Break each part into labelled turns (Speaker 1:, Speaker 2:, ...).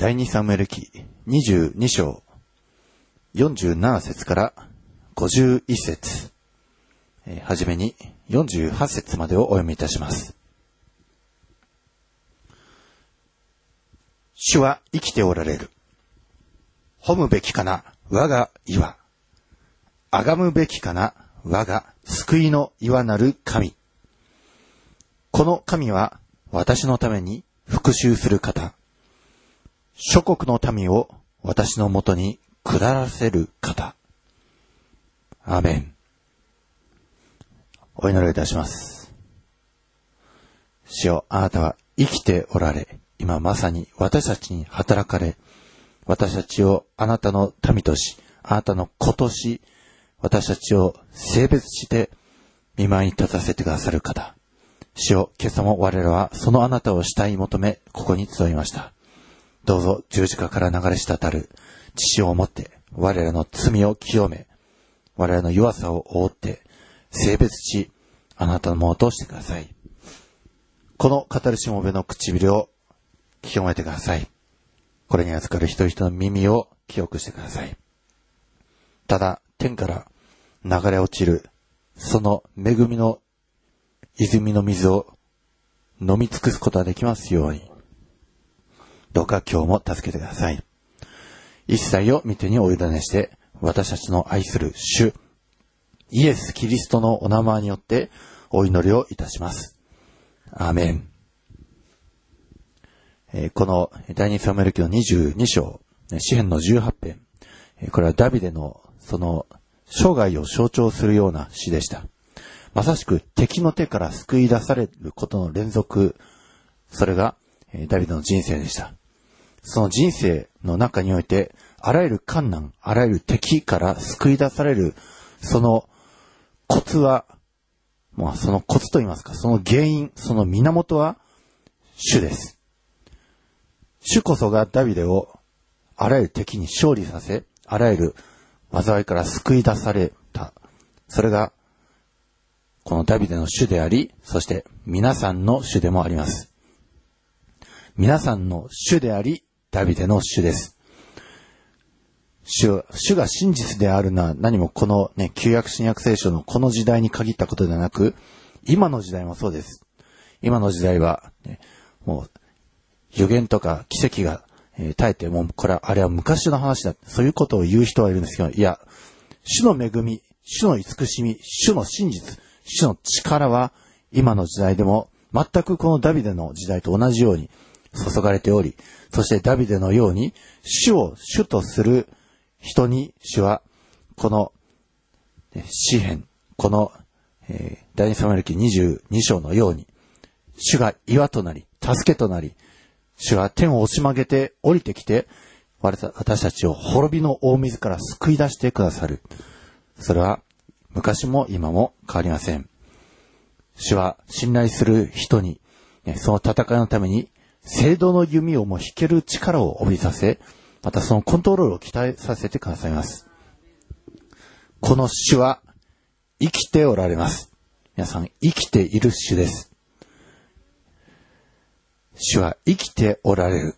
Speaker 1: 第二サムエル記22章47節から51節えーはじめに48節までをお読みいたします。主は生きておられる。褒むべきかな、我が岩。あがむべきかな、我が救いの岩なる神。この神は私のために復讐する方。諸国の民を私のもとに下らせる方。アーメン。お祈りいたします。主よ、あなたは生きておられ、今まさに私たちに働かれ、私たちをあなたの民とし、あなたの子とし、私たちを性別して見舞いに立たせてくださる方。主よ、今朝も我らはそのあなたを慕い求め、ここに集いました。どうぞ十字架から流れ滴る血をもって、我らの罪を清め、我らの弱さを覆って、性別し、あなたのものとしてください。この語るしもべの唇を清めてください。これに預かる人々の耳を記憶してください。ただ、天から流れ落ちる、その恵みの泉の水を飲み尽くすことができますように。どうか今日も助けてください。一切を御手にお委ねして、私たちの愛する主、イエス・キリストのお名前によってお祈りをいたします。アーメン。えこの第二サムエル記の22章、詩篇の18編、えこれはダビデのその生涯を象徴するような詩でした。まさしく敵の手から救い出されることの連続、それがダビデの人生でした。その人生の中において、あらゆる困難、あらゆる敵から救い出される、そのコツは、まあそのコツと言いますか、その原因、その源は、主です。主こそがダビデをあらゆる敵に勝利させ、あらゆる災いから救い出された。それが、このダビデの主であり、そして皆さんの主でもあります。皆さんの主であり、ダビデの主です。主、主が真実であるのは何もこのね、旧約新約聖書のこの時代に限ったことではなく、今の時代もそうです。今の時代は、ね、もう、予言とか奇跡が、えー絶えて、もうこれは、あれは昔の話だ。そういうことを言う人はいるんですけど、いや、主の恵み、主の慈しみ、主の真実、主の力は、今の時代でも、全くこのダビデの時代と同じように注がれており、そしてダビデのように、主を主とする人に、主は、この、詩篇、この、えー第二サムエル記22章のように、主が岩となり、助けとなり、主は天を押し曲げて降りてきて、私たちを滅びの大水から救い出してくださる。それは昔も今も変わりません。主は信頼する人に、その戦いのために、聖堂の弓をも引ける力を帯びさせ、またそのコントロールを期待させてくださいます。この主は生きておられます。皆さん、生きている主です。主は生きておられる。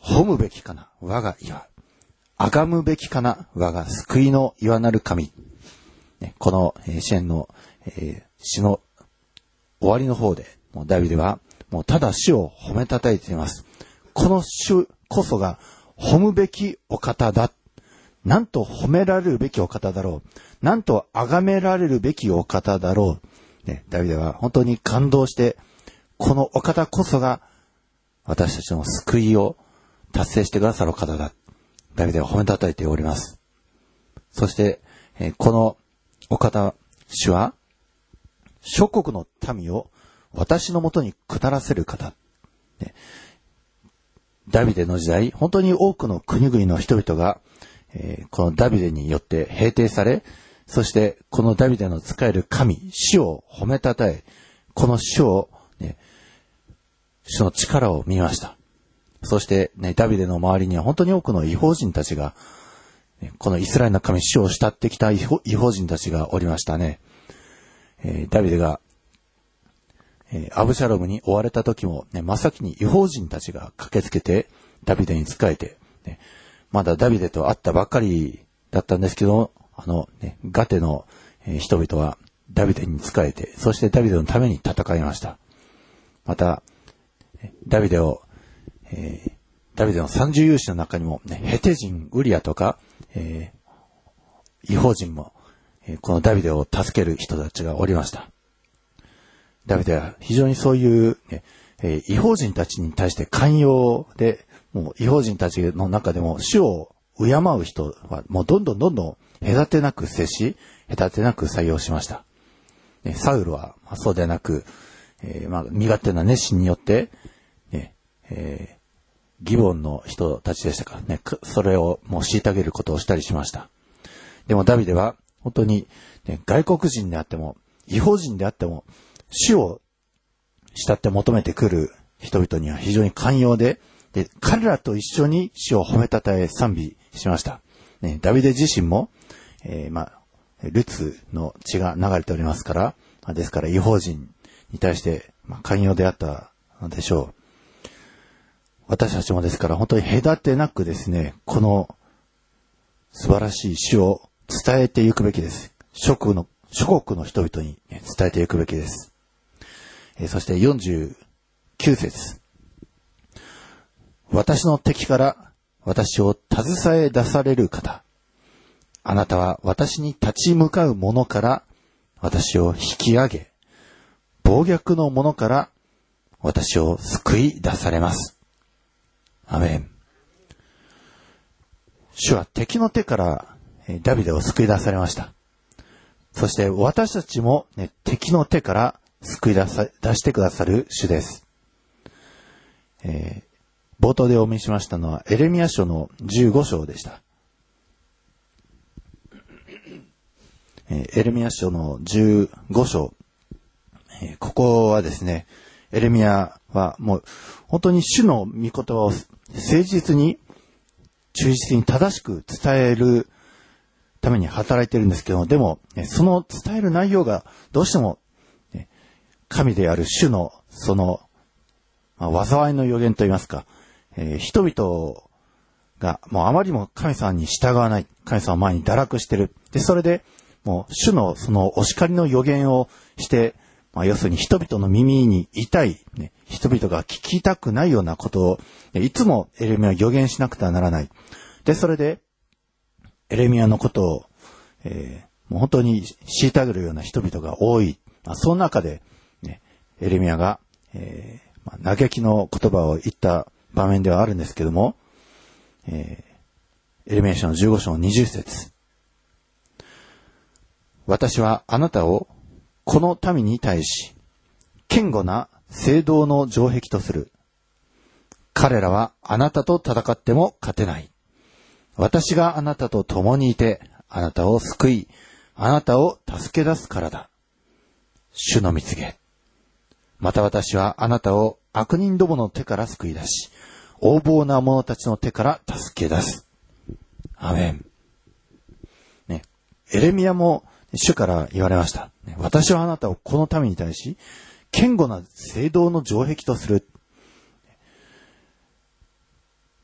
Speaker 1: 褒むべきかな、我が岩。崇むべきかな、我が救いの岩なる神。この、え支援の、え詩の終わりの方で、もうダビデは、もうただ主を褒めたたえています。この主こそが褒むべきお方だ。なんと褒められるべきお方だろう。なんと崇められるべきお方だろう。ね、ダビデは本当に感動して、このお方こそが私たちの救いを達成してくださるお方だ。ダビデは褒めたたえております。そして、えこのお方、主は、諸国の民を私のもとに下らせる方。ねダビデの時代、本当に多くの国々の人々が、えーこのダビデによって平定され、そしてこのダビデの使える神、主を褒めたたえ、この主を、ね、主の力を見ました。そして、ね、ダビデの周りには本当に多くの違法人たちが、このイスラエルの神主を慕ってきた違法違法人たちがおりましたね。えーダビデが、えーアブシャロムに追われた時も、ね、真っ先に違法人たちが駆けつけて、ダビデに仕えて、ね、まだダビデと会ったばっかりだったんですけど、あの、ね、ガテの人々はダビデに仕えて、そしてダビデのために戦いました。また、ダビデを、えー、ダビデの三重勇士の中にも、ね、ヘテ人、ウリアとか、えー、違法人も、え、このダビデを助ける人たちがおりました。ダビデは非常にそういう、ね、えー、違法人たちに対して寛容で、もう違法人たちの中でも主を敬う人はもうどんどんどんどん隔てなく接し、隔てなく採用しました。ね、サウルは、まあ、そうでなく、えー、まあ、身勝手な熱心によって、ね、えー、ギボンの人たちでしたからね、それをもう虐げることをしたりしました。でもダビデは、本当に、ね、外国人であっても、違法人であっても、死を慕って求めてくる人々には非常に寛容で、で、彼らと一緒に死を褒めたたえ賛美しました。ね、ダビデ自身も、えー、まあ、ルツの血が流れておりますから、ですから違法人に対して、まあ、寛容であったのでしょう。私たちもですから本当に隔てなくですね、この素晴らしい死を伝えていくべきです。諸国の、諸国の人々に伝えていくべきです。えそして49節。私の敵から私を携え出される方。あなたは私に立ち向かう者から私を引き上げ、暴虐の者から私を救い出されます。アメン。主は敵の手からダビデを救い出されました。そして私たちも、ね、敵の手から救い出さ出してくださる主です。えー、冒頭でお見せしましたのはエレミア書の15章でした。えー、エレミア書の15章、えー、ここはですね、エレミアはもう本当に主の御言葉を誠実に忠実に正しく伝えるために働いてるんですけども、でも、その伝える内容がどうしても、神である主のその、まあ、災いの予言といいますか、えー、人々がもうあまりも神様に従わない、神様前に堕落してる。で、それで、もう主のそのお叱りの予言をして、まあ、要するに人々の耳に痛い、ね、人々が聞きたくないようなことを、いつもエレミアは予言しなくてはならない。で、それで、エレミアのことを、えー、もう本当に虐げるような人々が多い。まあ、その中で、エレミアが、えー、まあ、嘆きの言葉を言った場面ではあるんですけども、えー、エレミア書の15章の20節私はあなたをこの民に対し、堅固な聖堂の城壁とする。彼らはあなたと戦っても勝てない。私があなたと共にいて、あなたを救い、あなたを助け出すからだ。主の蜜げ。また私はあなたを悪人どもの手から救い出し、横暴な者たちの手から助け出す。アメン。ね、エレミアも主から言われました。私はあなたをこの民に対し、堅固な聖堂の城壁とする。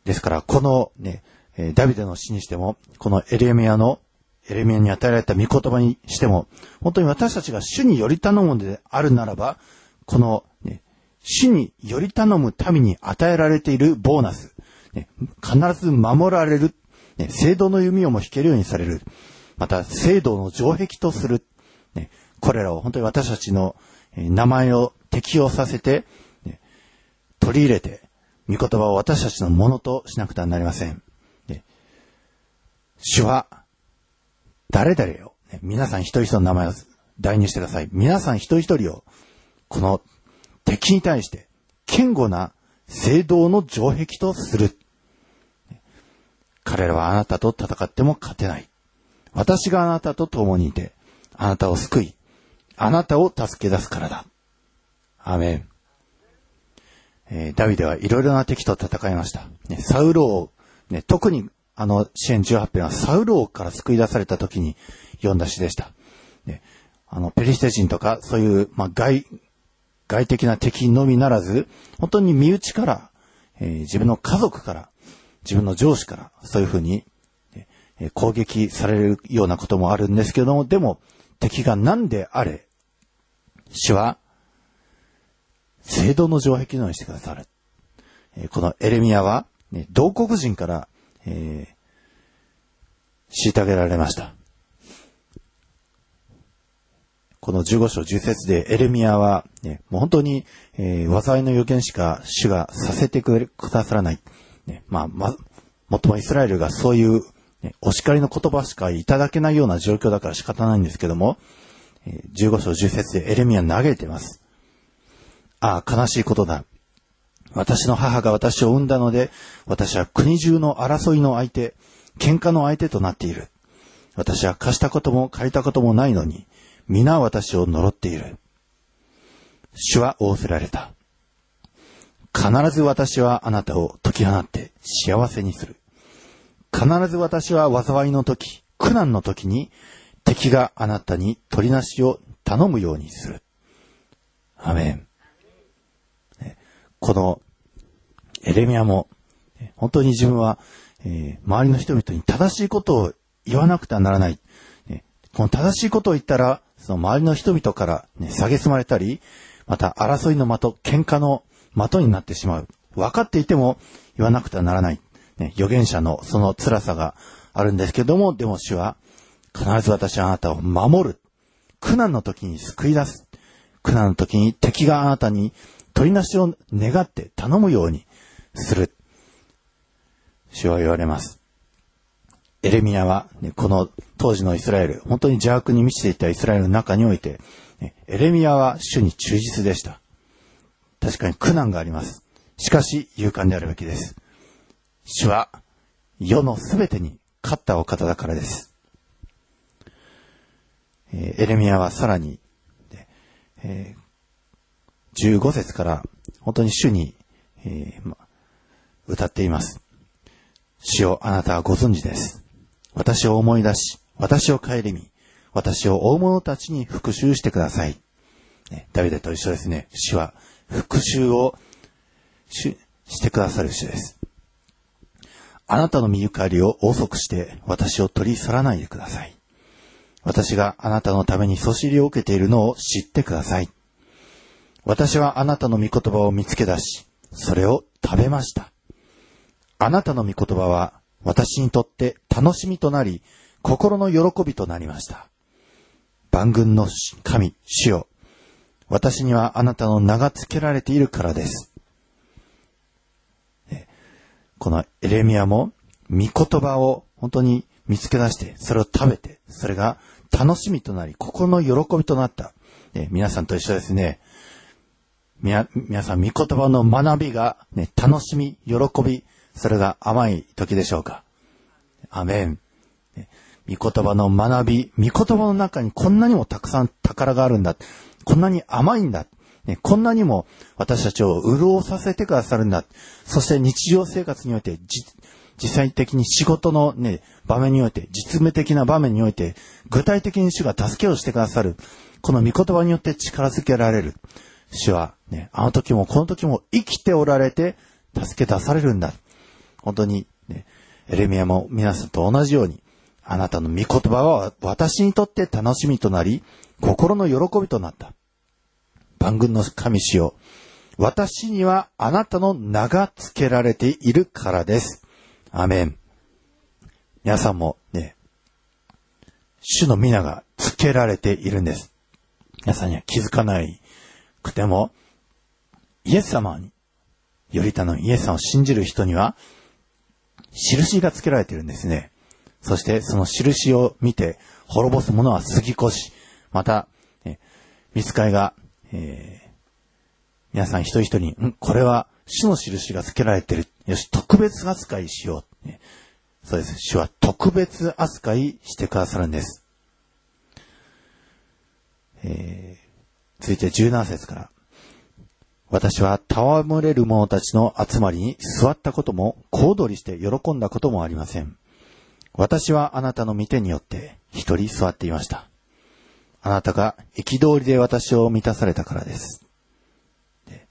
Speaker 1: ですから、このね、ダビデの死にしても、このエレミアの、エレミアに与えられた御言葉にしても、本当に私たちが主により頼むのであるならば、この、ね、主により頼む民に与えられているボーナス、ね、必ず守られる、ね、聖堂の弓をも引けるようにされる、また、聖堂の城壁とする、ね、これらを本当に私たちの名前を適用させて、ね、取り入れて、御言葉を私たちのものとしなくてはなりません。主は、誰々を、ね、皆さん一人一人の名前を代入してください。皆さん一人一人を、この敵に対して、堅固な聖堂の城壁とする。彼らはあなたと戦っても勝てない。私があなたと共にいて、あなたを救い、あなたを助け出すからだ。アメン。えー、ダビデはいろいろな敵と戦いました。ね、サウロを、ね、特にあの、支援18編はサウル王から救い出された時に読んだ詩でした。であの、ペリシテ人とか、そういう、まあ、外、外的な敵のみならず、本当に身内から、えー、自分の家族から、自分の上司からそういうふうに攻撃されるようなこともあるんですけども、でも敵が何であれ、主は聖堂の城壁のようにしてくださる。えこのエレミアは、ね同国人から、えー、虐げられました。この15章10節でエレミアは、ね、もう本当に、えー、災いの予言しか主がさせてくださらない。ね、まあ、ま、もっともイスラエルがそういう、ね、お叱りの言葉しかいただけないような状況だから仕方ないんですけども、えー、15章10節でエレミア投げてます。ああ、悲しいことだ。私の母が私を産んだので、私は国中の争いの相手、喧嘩の相手となっている。私は貸したことも借りたこともないのに、皆私を呪っている。主は仰せられた。必ず私はあなたを解き放って幸せにする。必ず私は災いの時、苦難の時に敵があなたに取りなしを頼むようにする。アメン。このエレミアも、本当に自分は、え、周りの人々に正しいことを言わなくてはならない。この正しいことを言ったら、その周りの人々から、ね、蔑まれたり、また争いの的、喧嘩の的になってしまう。分かっていても言わなくてはならない。ね、預言者のその辛さがあるんですけども、でも主は、必ず私はあなたを守る。苦難の時に救い出す。苦難の時に敵があなたに取りなしを願って頼むようにする。主は言われます。エレミアは、ね、この当時のイスラエル、本当に邪悪に満ちていたイスラエルの中において、ね、エレミアは主に忠実でした。確かに苦難があります。しかし、勇敢であるべきです。主は、世のすべてに勝ったお方だからです。えー、エレミアはさらに、えー、15節から本当に主に、えーま、歌っています。主よあなたはご存知です。私を思い出し、私を顧み、私を大物たちに復讐してください。ね、ダビデと一緒ですね。主は復讐をししてくださる主です。あなたの身ゆかりを遅くして私を取り去らないでください。私があなたのためにそしりを受けているのを知ってください。私はあなたの御言葉を見つけ出し、それを食べました。あなたの御言葉は私にとって楽しみとなり、心の喜びとなりました。万軍の神、主よ。私にはあなたの名が付けられているからです。このエレミアも、御言葉を本当に見つけ出して、それを食べて、それが楽しみとなり、心の喜びとなった。皆さんと一緒ですね。皆さん、御言葉の学びが、ね、楽しみ、喜び、それが甘い時でしょうか。アメン。御言葉の学び、御言葉の中にこんなにもたくさん宝があるんだ。こんなに甘いんだ。ね、こんなにも私たちを潤させてくださるんだ。そして日常生活において、実際的に仕事のね、場面において、実務的な場面において、具体的に主が助けをしてくださる。この御言葉によって力づけられる。主はね、あの時もこの時も生きておられて助け出されるんだ。本当に、ね、エレミアも皆さんと同じように、あなたの御言葉は私にとって楽しみとなり、心の喜びとなった。万軍の神主よ。私にはあなたの名が付けられているからです。アメン。皆さんもね、主の皆が付けられているんです。皆さんには気づかないくても、イエス様に、よりたのイエス様を信じる人には、印がつけられてるんですね。そしてその印を見て滅ぼす者は杉越し、また、え見つかりが、えー、皆さん一人一人に、んこれは主の印がつけられてる。よし、特別扱いしよう。ね、そうです。主は特別扱いしてくださるんです。えー、続いて17節から。私は戯れる者たちの集まりに座ったことも、小躍りして喜んだこともありません。私はあなたの御手によって一人座っていました。あなたが憤りで私を満たされたからです。で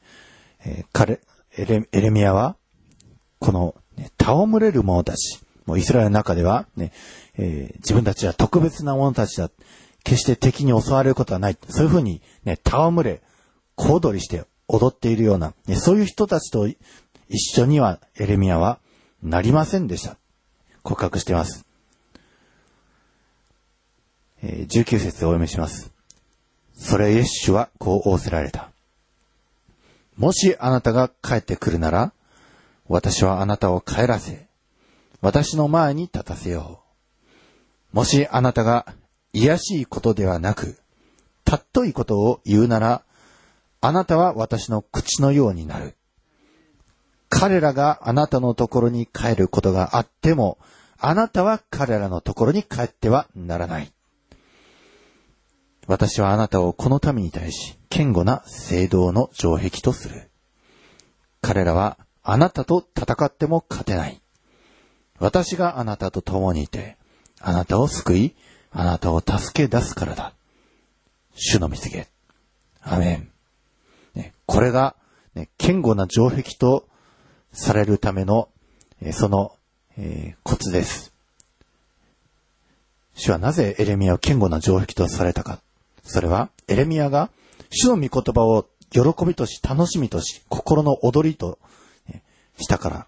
Speaker 1: えー、彼エレ、エレミアは、この、ね、戯れる者たち。もうイスラエルの中では、ね、えー、自分たちは特別な者たちだ。決して敵に襲われることはない。そういうふうにね、戯れ、小躍りして踊っているような、そういう人たちと一緒にはエレミアはなりませんでした。告白しています。えー、19節をお読みします。それイエッシュはこう仰せられた。もしあなたが帰ってくるなら、私はあなたを帰らせ、私の前に立たせよう。もしあなたが癒しいことではなく、たっといことを言うなら、あなたは私の口のようになる。彼らがあなたのところに帰ることがあっても、あなたは彼らのところに帰ってはならない。私はあなたをこの民に対し、堅固な聖堂の城壁とする。彼らはあなたと戦っても勝てない。私があなたと共にいて、あなたを救い、あなたを助け出すからだ。主の見つけ。アメン。ね、これが、ね、堅固な城壁とされるための、えその、えー、コツです。主はなぜエレミアを堅固な城壁とされたか。それは、エレミアが主の御言葉を喜びとし、楽しみとし、心の踊りとしたから。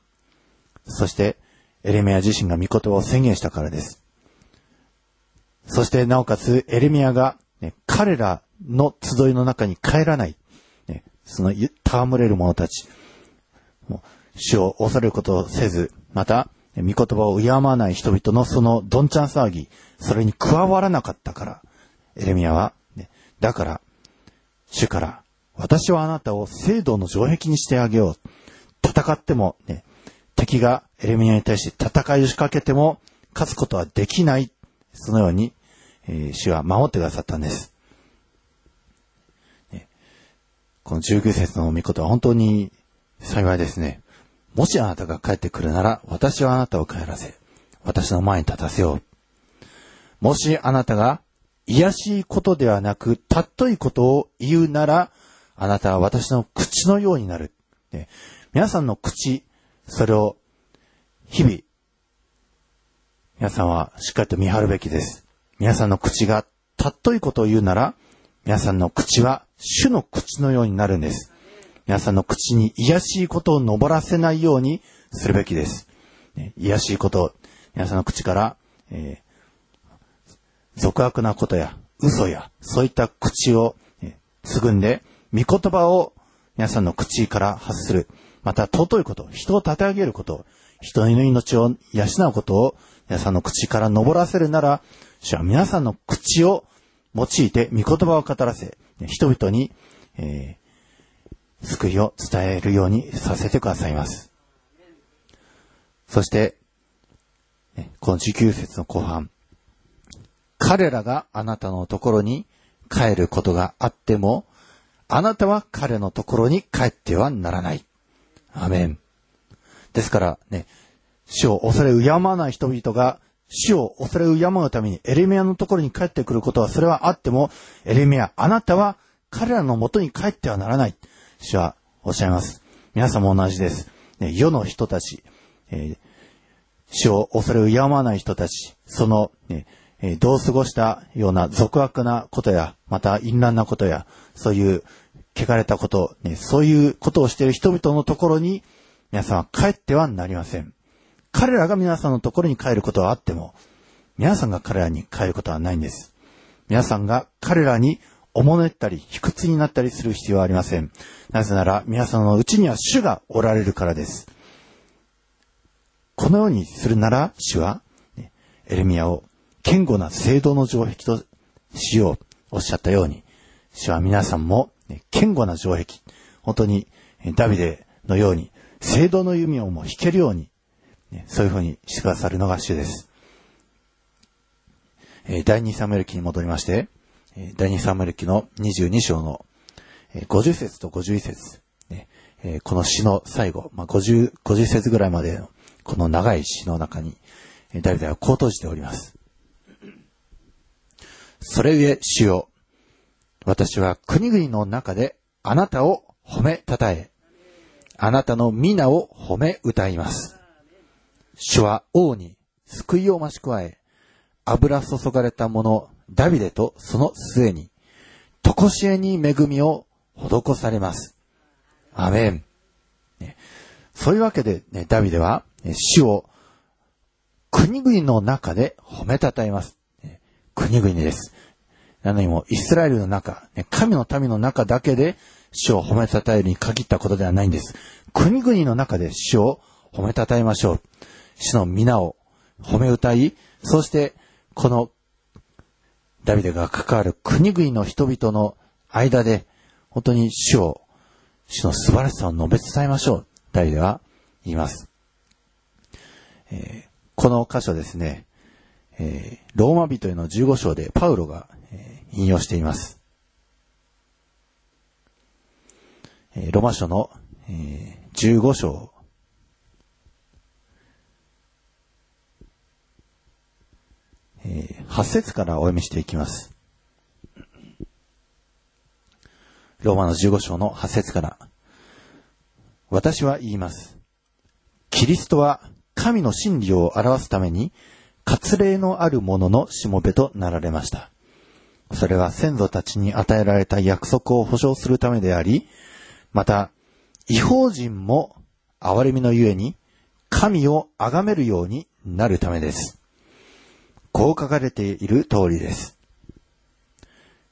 Speaker 1: そして、エレミア自身が御言葉を宣言したからです。そして、なおかつ、エレミアが、ね、彼らの集いの中に帰らない。その、戯れる者たち。も主を恐れることをせず、また、御言葉を敬わない人々のそのどんちゃん騒ぎ、それに加わらなかったから、エレミアは、ね、だから、主から、私はあなたを聖堂の城壁にしてあげよう。戦っても、ね、敵がエレミアに対して戦いを仕掛けても勝つことはできない。そのように、えー、主は守ってくださったんです。ね、この19節の御事は本当に幸いですね。もしあなたが帰ってくるなら、私はあなたを帰らせ、私の前に立たせよう。もしあなたが癒しいことではなく、たっといことを言うなら、あなたは私の口のようになる。ね、皆さんの口、それを日々、皆さんはしっかりと見張るべきです。皆さんの口がたっといことを言うなら、皆さんの口は主の口のようになるんです。皆さんの口に癒しいことを登らせないようにするべきです。ね、癒しいことを、皆さんの口から、えー、俗悪なことや嘘や、そういった口を、えー、継ぐんで、御言葉を皆さんの口から発する。また尊いこと、人を立て上げること、人の命を養うことを皆さんの口から登らせるなら、主は皆さんの口を用いて御言葉を語らせ、人々に、えー、救いを伝えるようにさせてくださいます。そして、この19節の後半、彼らがあなたのところに帰ることがあっても、あなたは彼のところに帰ってはならない。アメン。ですからね、死を恐れ敬わない人々が死を恐れ敬うためにエレミアのところに帰ってくることはそれはあっても、エレミア、あなたは彼らのもとに帰ってはならない。主はおっしゃいます。皆さんも同じです。ね、世の人たち、えー、死を恐れ敬わない人たち、その、ね、えー、どう過ごしたような俗悪なことや、また淫乱なことや、そういう汚れたこと、ね、そういうことをしている人々のところに、皆さんは帰ってはなりません。彼らが皆さんのところに帰ることはあっても、皆さんが彼らに帰ることはないんです。皆さんが彼らにおもねったり、卑屈になったりする必要はありません。なぜなら、皆さんのうちには主がおられるからです。このようにするなら、主は、エレミアを堅固な聖堂の城壁としよう、おっしゃったように、主は皆さんも堅固な城壁、本当にダビデのように、聖堂の弓をも引けるように、そういうふうにしてくださるのが主です。え第2サムエル記に戻りまして、え第2サムエル記の22章のえ50節と51節ねえこの詩の最後、まあ、50、50節ぐらいまでのこの長い詩の中に、えダビデはこう閉じております。それゆえ主よ、私は国々の中であなたを褒めたたえ、あなたの皆を褒め歌います。主は王に救いを増し加え、油注がれた者、ダビデとその末に、とこしえに恵みを施されます。アメン。ね、そういうわけで、ね、ダビデは、ね、主を国々の中で褒めたたえます。ね、国々です。なのにも、イスラエルの中、ね、神の民の中だけで主を褒めたたえるに限ったことではないんです。国々の中で主を褒めたたえましょう。主の皆を褒め歌い、そして、この、ダビデが関わる国々の人々の間で、本当に主を、主の素晴らしさを述べ伝えましょう。ダビデは言います。えー、この箇所ですね、えー、ローマ人への15章でパウロが、えー、引用しています。えロマ書の、え15章えー、8節からお読みしていきます。ローマの15章の8節から。私は言います。キリストは神の真理を表すために、割礼のある者のしもべとなられました。それは先祖たちに与えられた約束を保証するためであり、また、違法人も憐れみのゆえに、神を崇めるようになるためです。こう書かれている通りです。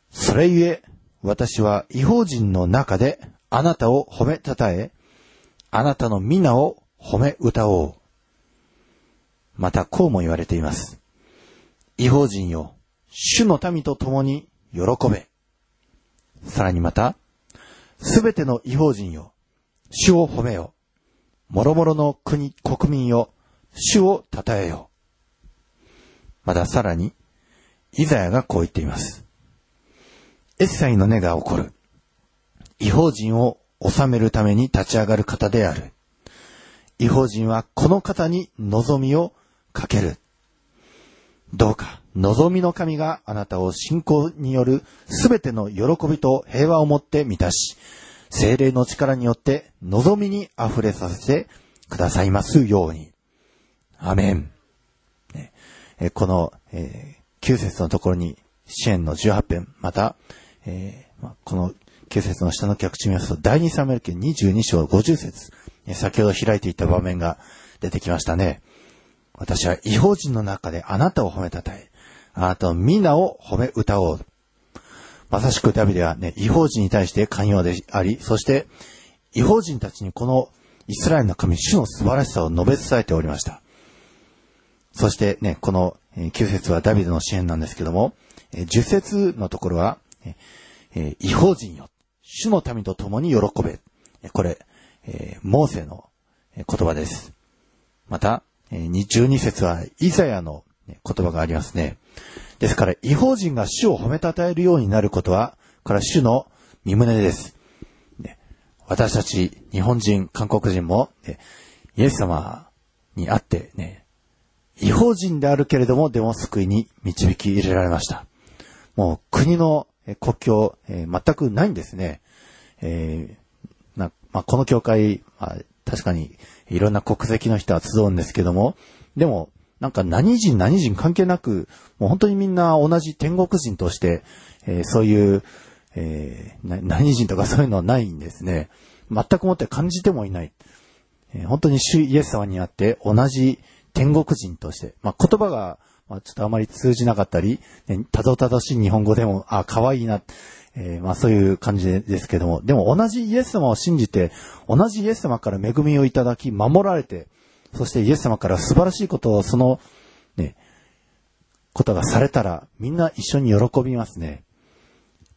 Speaker 1: それゆえ、私は違法人の中であなたを褒めたたえ、あなたの皆を褒め歌おう。またこうも言われています。違法人よ、主の民と共に喜べ。さらにまた、すべての違法人よ、主を褒めよ。諸々の国、国民よ、主を称えよ。まださらに、イザヤがこう言っています。エッサイの根が起こる。違法人を治めるために立ち上がる方である。違法人はこの方に望みをかける。どうか、望みの神があなたを信仰によるすべての喜びと平和をもって満たし、精霊の力によって望みに溢れさせてくださいますように。アメン。えこの、えー、9節のところに支援の18編、また、えー、まこの9節の下の客地見ますと、第2サムエル記22章50節、え先ほど開いていた場面が出てきましたね。私は違法人の中であなたを褒めたたえ、あなたの皆を褒め歌おう。まさしくダビデはね、違法人に対して寛容であり、そして、違法人たちにこのイスラエルの神、主の素晴らしさを述べ伝えておりました。そしてね、この9節はダビデの支援なんですけども、10節のところは、違法人よ、主の民と共に喜べ。これ、モーセの言葉です。また、12節はイザヤの言葉がありますね。ですから、違法人が主を褒めたたえるようになることは、これは主の身胸です。私たち、日本人、韓国人も、イエス様に会ってね、違法人であるけれども、でも救いに導き入れられました。もう国の国境、えー、全くないんですね。えー、なまあ、この教会、まあ、確かにいろんな国籍の人は集うんですけども、でも、なんか何人何人関係なく、もう本当にみんな同じ天国人として、えー、そういう、えー、何人とかそういうのはないんですね。全くもって感じてもいない。えー、本当に主イエス様にあって同じ天国人として、まあ、言葉が、まあ、ちょっとあまり通じなかったり、ね、たどたどしい日本語でも、あ、可愛いな、えー、まあそういう感じですけども、でも同じイエス様を信じて、同じイエス様から恵みをいただき、守られて、そしてイエス様から素晴らしいことを、その、ね、ことがされたら、みんな一緒に喜びますね。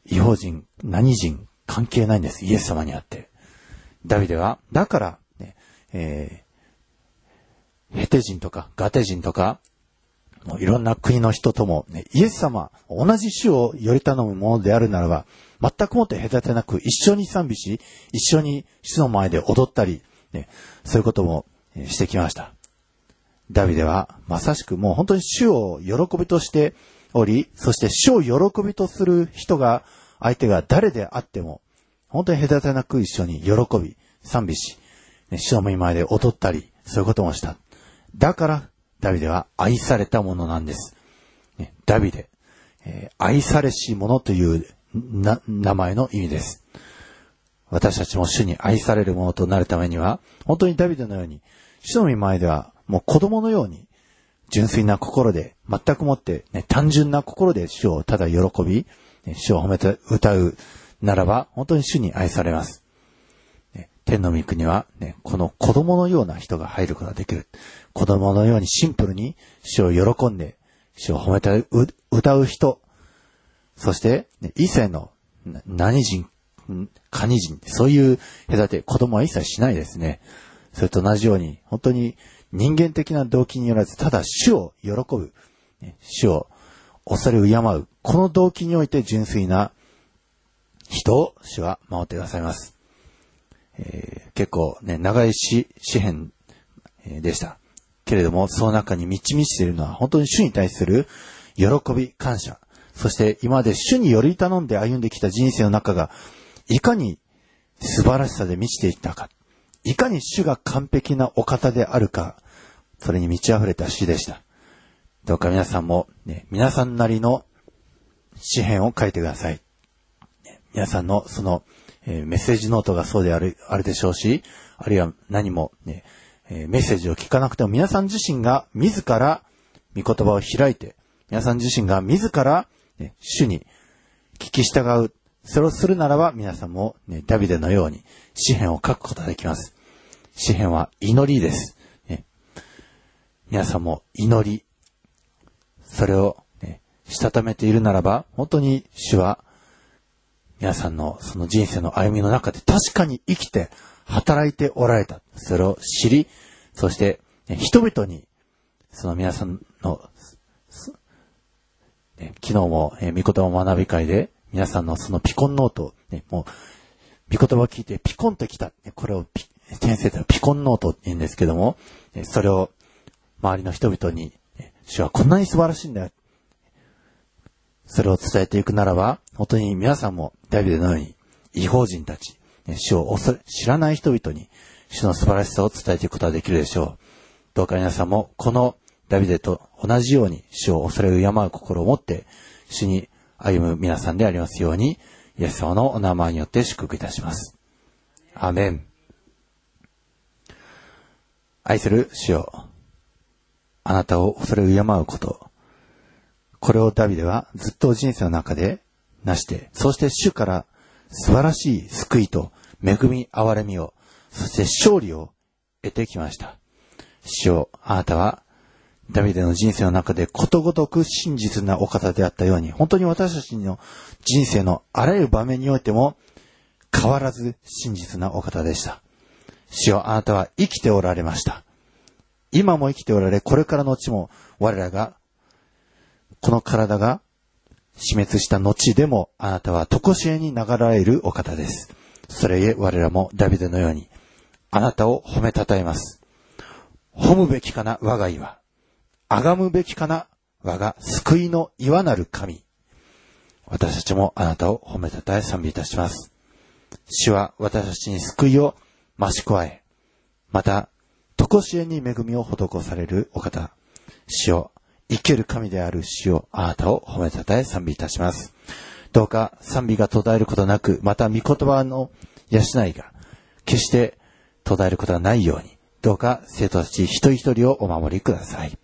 Speaker 1: 違法人、何人、関係ないんです。イエス様にあって。ダビデは、だから、ね、えヘテ人とかガテ人とか、もういろんな国の人とも、ね、イエス様、同じ主をより頼むものであるならば、全くもって隔てなく一緒に賛美し、一緒に主の前で踊ったり、ね、そういうこともしてきました。ダビデはまさしくもう本当に主を喜びとしており、そして主を喜びとする人が、相手が誰であっても、本当に隔てなく一緒に喜び、賛美し、ね、主の前で踊ったり、そういうこともした。だから、ダビデは愛されたものなんです。ねダビデ、えー愛されし者という名前の意味です。私たちも主に愛されるものとなるためには、本当にダビデのように、主の御前ではもう子供のように、純粋な心で、全くもって、ね、単純な心で主をただ喜び、主を褒めて歌うならば、本当に主に愛されます。天の御国は、ね、この子供のような人が入ることができる。子供のようにシンプルに主を喜んで、主を褒めて歌う人、そして、ね、一切の何人、カニ人、そういう隔て、子供は一切しないですね。それと同じように、本当に人間的な動機によらず、ただ主を喜ぶ、ね主を恐れ敬う、この動機において純粋な人を主は守ってくださいます。えー結構ね、長い詩、詩篇えーでした。けれども、その中に満ち満ちているのは、本当に主に対する喜び、感謝。そして今まで主により頼んで歩んできた人生の中が、いかに素晴らしさで満ちていったか。いかに主が完璧なお方であるか。それに満ち溢れた詩でした。どうか皆さんも、ね、皆さんなりの詩篇を書いてください。皆さんのその、えーメッセージノートがそうである、あるでしょうし、あるいは何もね、えーメッセージを聞かなくても皆さん自身が自ら御言葉を開いて、皆さん自身が自ら、ね、主に聞き従う。それをするならば皆さんも、ね、ダビデのように詩篇を書くことができます。詩篇は祈りです。ね皆さんも祈り、それを、ね、したためているならば、本当に主は、皆さんのその人生の歩みの中で確かに生きて働いておられた。それを知り、そして、人々に、その皆さんの、昨日も、えー、御言葉学び会で、皆さんのそのピコンノート、ね、もう、御言葉を聞いてピコンときた。ねこれを、先生とピコンノートって言うんですけども、えそれを周りの人々に、主はこんなに素晴らしいんだよ。それを伝えていくならば、本当に皆さんもダビデのように、違法人たち、ね主を恐れ知らない人々に、主の素晴らしさを伝えていくことができるでしょう。どうか皆さんも、このダビデと同じように、主を恐れ敬う心を持って、主に歩む皆さんでありますように、イエス様のお名前によって祝福いたします。アメン。愛する主よ、あなたを恐れ敬うこと、これをダビデはずっと人生の中で成して、そして主から素晴らしい救いと恵み、憐れみを、そして勝利を得てきました。主よ、あなたはダビデの人生の中でことごとく真実なお方であったように、本当に私たちの人生のあらゆる場面においても変わらず真実なお方でした。主よ、あなたは生きておられました。今も生きておられ、これからの後も我らがこの体が死滅した後でもあなたは常しえに流られるお方です。それゆえ我らもダビデのようにあなたを褒めたたえます。褒むべきかな我が岩。崇むべきかな我が救いの岩なる神。私たちもあなたを褒めたたえ賛美いたします。主は私たちに救いを増し加え、また、常しえに恵みを施されるお方。主よ、生ける神である主よ、あなたを褒めたたえ賛美いたします。どうか賛美が途絶えることなく、また御言葉の養いが決して途絶えることがないように、どうか生徒たち一人一人をお守りください。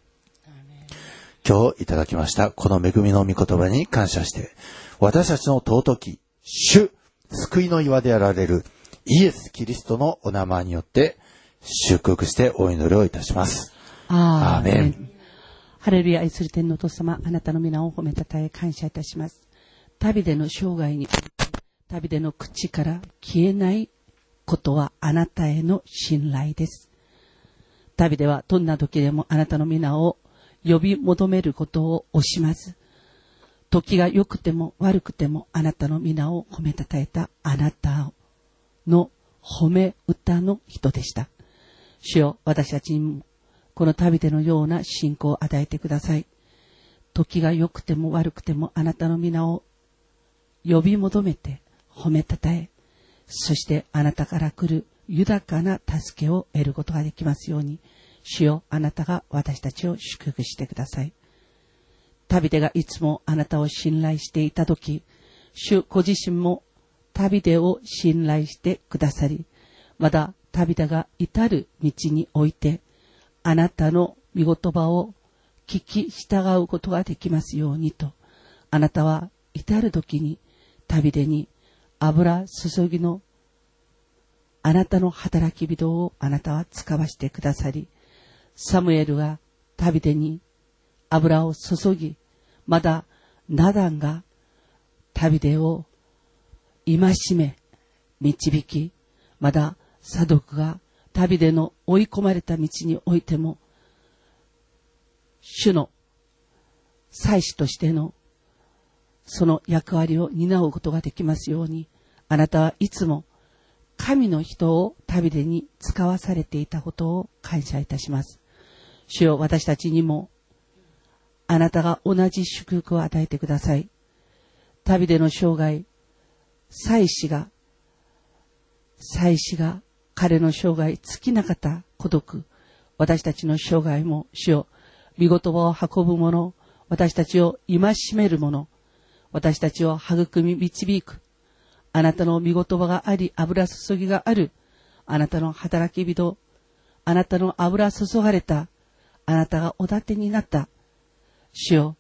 Speaker 1: 今日いただきましたこの恵みの御言葉に感謝して、私たちの尊き主、救いの岩であられるイエス・キリストのお名前によって祝福してお祈りをいたします。
Speaker 2: ア
Speaker 1: ーメン
Speaker 2: ハレルヤ愛する天のお父様、あなたの皆を褒めたたえ感謝いたします。旅での生涯に、旅での口から消えないことはあなたへの信頼です。旅ではどんな時でもあなたの皆を呼び求めることを惜しまず、時が良くても悪くてもあなたの皆を褒めたたえたあなたの褒め歌の人でした。主よ、私たちにこの旅でのような信仰を与えてください。時が良くても悪くてもあなたの皆を呼び求めて褒めたたえ、そしてあなたから来る豊かな助けを得ることができますように、主よあなたが私たちを祝福してください。旅手がいつもあなたを信頼していたとき、主ご自身も旅手を信頼してくださり、まだ旅手が至る道において、あなたの御言葉を聞き従うことができますようにと、あなたは至る時に旅手に油注ぎのあなたの働き人をあなたは使わしてくださり、サムエルが旅手に油を注ぎ、まだナダンが旅手を戒め、導き、まだサドクが旅での追い込まれた道においても、主の祭司としてのその役割を担うことができますように、あなたはいつも神の人を旅でに使わされていたことを感謝いたします。主よ私たちにもあなたが同じ祝福を与えてください。旅での生涯、祭司が、祭司が彼の生涯尽きなかった孤独、私たちの生涯も主よ、見言葉を運ぶ者、私たちを戒める者、私たちを育み導く、あなたの見言葉があり、油注ぎがある、あなたの働き人、あなたの油注がれた、あなたがお立てになった、主よ、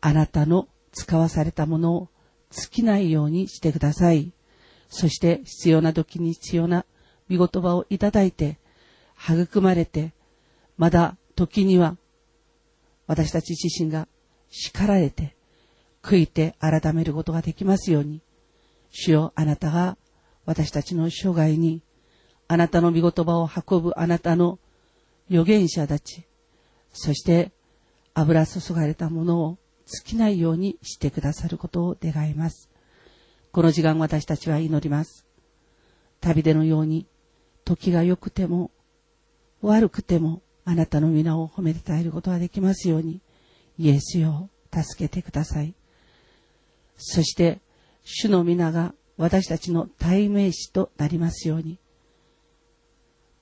Speaker 2: あなたの使わされたものを尽きないようにしてください。そして必要な時に必要な見言葉をいただいて、育まれて、まだ時には私たち自身が叱られて、悔いて改めることができますように、主よあなたが私たちの生涯に、あなたの御言葉を運ぶあなたの預言者たち、そして油注がれたものを尽きないようにしてくださることを願います。この時間私たちは祈ります。旅でのように、時が良くても、悪くても、あなたの皆を褒めてえることができますように、イエスよ、助けてください。そして、主の皆が私たちの代名詞となりますように、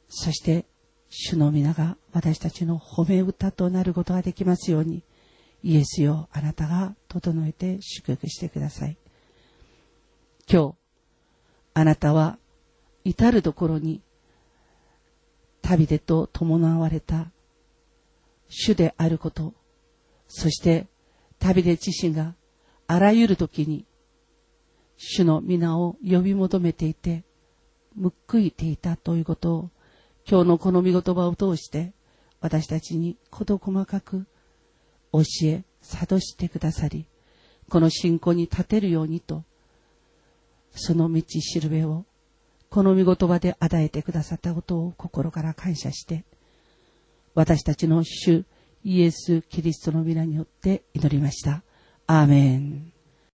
Speaker 2: そして、主の皆が私たちの褒め歌となることができますように、イエスよ、あなたが整えて祝福してください。今日、あなたは至るところに旅でと伴われた主であること、そして旅で自身があらゆる時に主の皆を呼び求めていて、報いていたということを今日のこの御言葉を通して私たちに事細かく教え、諭してくださり、この信仰に立てるようにと、その道しるべを、この御言葉で与えてくださったことを心から感謝して、私たちの主イエス・キリストの皆によって祈りました。アーメン。